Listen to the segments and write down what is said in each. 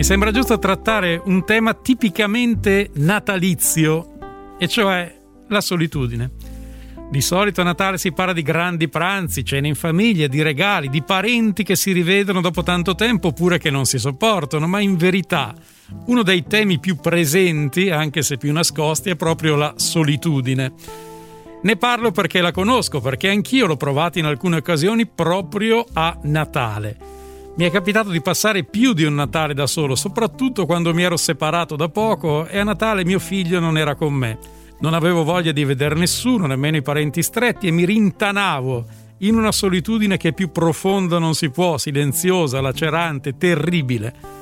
Mi sembra giusto trattare un tema tipicamente natalizio, e cioè la solitudine. Di solito a Natale si parla di grandi pranzi, cene in famiglia, di regali, di parenti che si rivedono dopo tanto tempo oppure che non si sopportano, ma in verità uno dei temi più presenti, anche se più nascosti, è proprio la solitudine. Ne parlo perché la conosco, perché anch'io l'ho provata in alcune occasioni proprio a Natale. Mi è capitato di passare più di un Natale da solo, soprattutto quando mi ero separato da poco e a Natale mio figlio non era con me. Non avevo voglia di vedere nessuno, nemmeno i parenti stretti, e mi rintanavo in una solitudine che più profonda non si può, silenziosa, lacerante, terribile.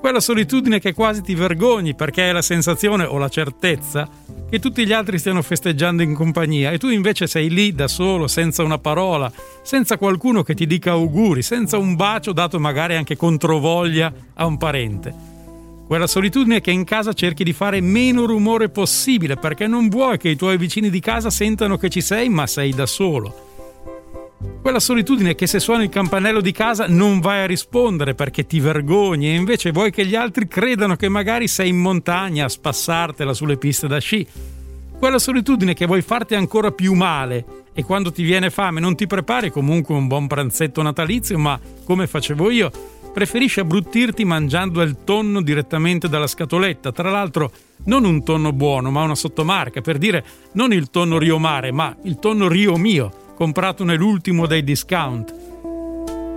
Quella solitudine che quasi ti vergogni perché hai la sensazione o la certezza che tutti gli altri stiano festeggiando in compagnia e tu invece sei lì da solo, senza una parola, senza qualcuno che ti dica auguri, senza un bacio dato magari anche controvoglia a un parente. Quella solitudine che in casa cerchi di fare meno rumore possibile perché non vuoi che i tuoi vicini di casa sentano che ci sei ma sei da solo. Quella solitudine che se suona il campanello di casa non vai a rispondere perché ti vergogni e invece vuoi che gli altri credano che magari sei in montagna a spassartela sulle piste da sci. Quella solitudine che vuoi farti ancora più male e quando ti viene fame non ti prepari comunque un buon pranzetto natalizio ma come facevo io preferisci abbruttirti mangiando il tonno direttamente dalla scatoletta. Tra l'altro, non un tonno buono, ma una sottomarca, per dire non il tonno Rio Mare, ma il tonno Rio Mio, comprato nell'ultimo dei discount.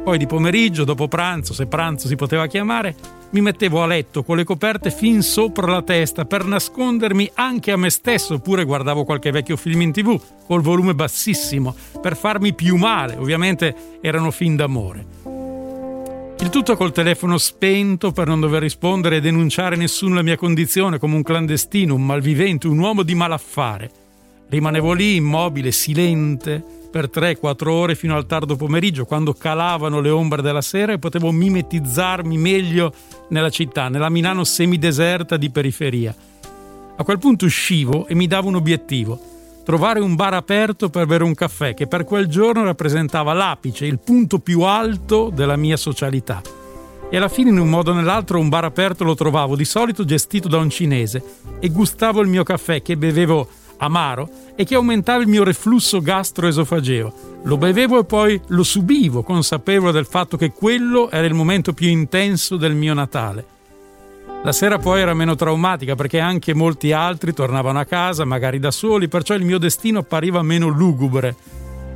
Poi di pomeriggio, dopo pranzo, se pranzo si poteva chiamare, mi mettevo a letto con le coperte fin sopra la testa per nascondermi anche a me stesso, oppure guardavo qualche vecchio film in tv col volume bassissimo per farmi più male. Ovviamente erano film d'amore. Il tutto col telefono spento per non dover rispondere e denunciare nessuno la mia condizione come un clandestino, un malvivente, un uomo di malaffare. Rimanevo lì immobile, silente, per 3-4 ore fino al tardo pomeriggio, quando calavano le ombre della sera e potevo mimetizzarmi meglio nella città, nella Milano semideserta di periferia. A quel punto uscivo e mi davo un obiettivo trovare un bar aperto per bere un caffè che per quel giorno rappresentava l'apice, il punto più alto della mia socialità. E alla fine in un modo o nell'altro un bar aperto lo trovavo, di solito gestito da un cinese, e gustavo il mio caffè che bevevo amaro e che aumentava il mio reflusso gastroesofageo. Lo bevevo e poi lo subivo, consapevole del fatto che quello era il momento più intenso del mio Natale. La sera poi era meno traumatica perché anche molti altri tornavano a casa, magari da soli, perciò il mio destino appariva meno lugubre.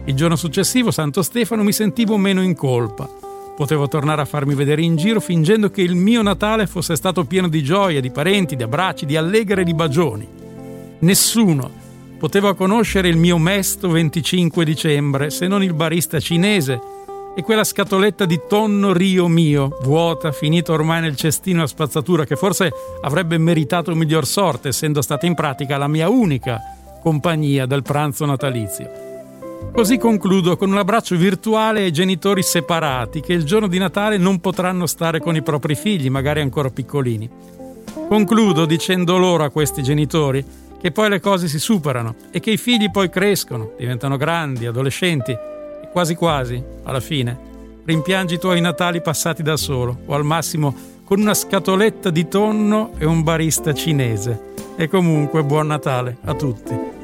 Il giorno successivo, Santo Stefano, mi sentivo meno in colpa. Potevo tornare a farmi vedere in giro fingendo che il mio Natale fosse stato pieno di gioia, di parenti, di abbracci, di allegre e di bagioni. Nessuno poteva conoscere il mio mesto 25 dicembre se non il barista cinese e quella scatoletta di tonno Rio mio, vuota, finita ormai nel cestino a spazzatura, che forse avrebbe meritato miglior sorte, essendo stata in pratica la mia unica compagnia del pranzo natalizio. Così concludo con un abbraccio virtuale ai genitori separati che il giorno di Natale non potranno stare con i propri figli, magari ancora piccolini. Concludo dicendo loro a questi genitori che poi le cose si superano e che i figli poi crescono, diventano grandi, adolescenti quasi quasi, alla fine, rimpiangi i tuoi Natali passati da solo o al massimo con una scatoletta di tonno e un barista cinese. E comunque buon Natale a tutti.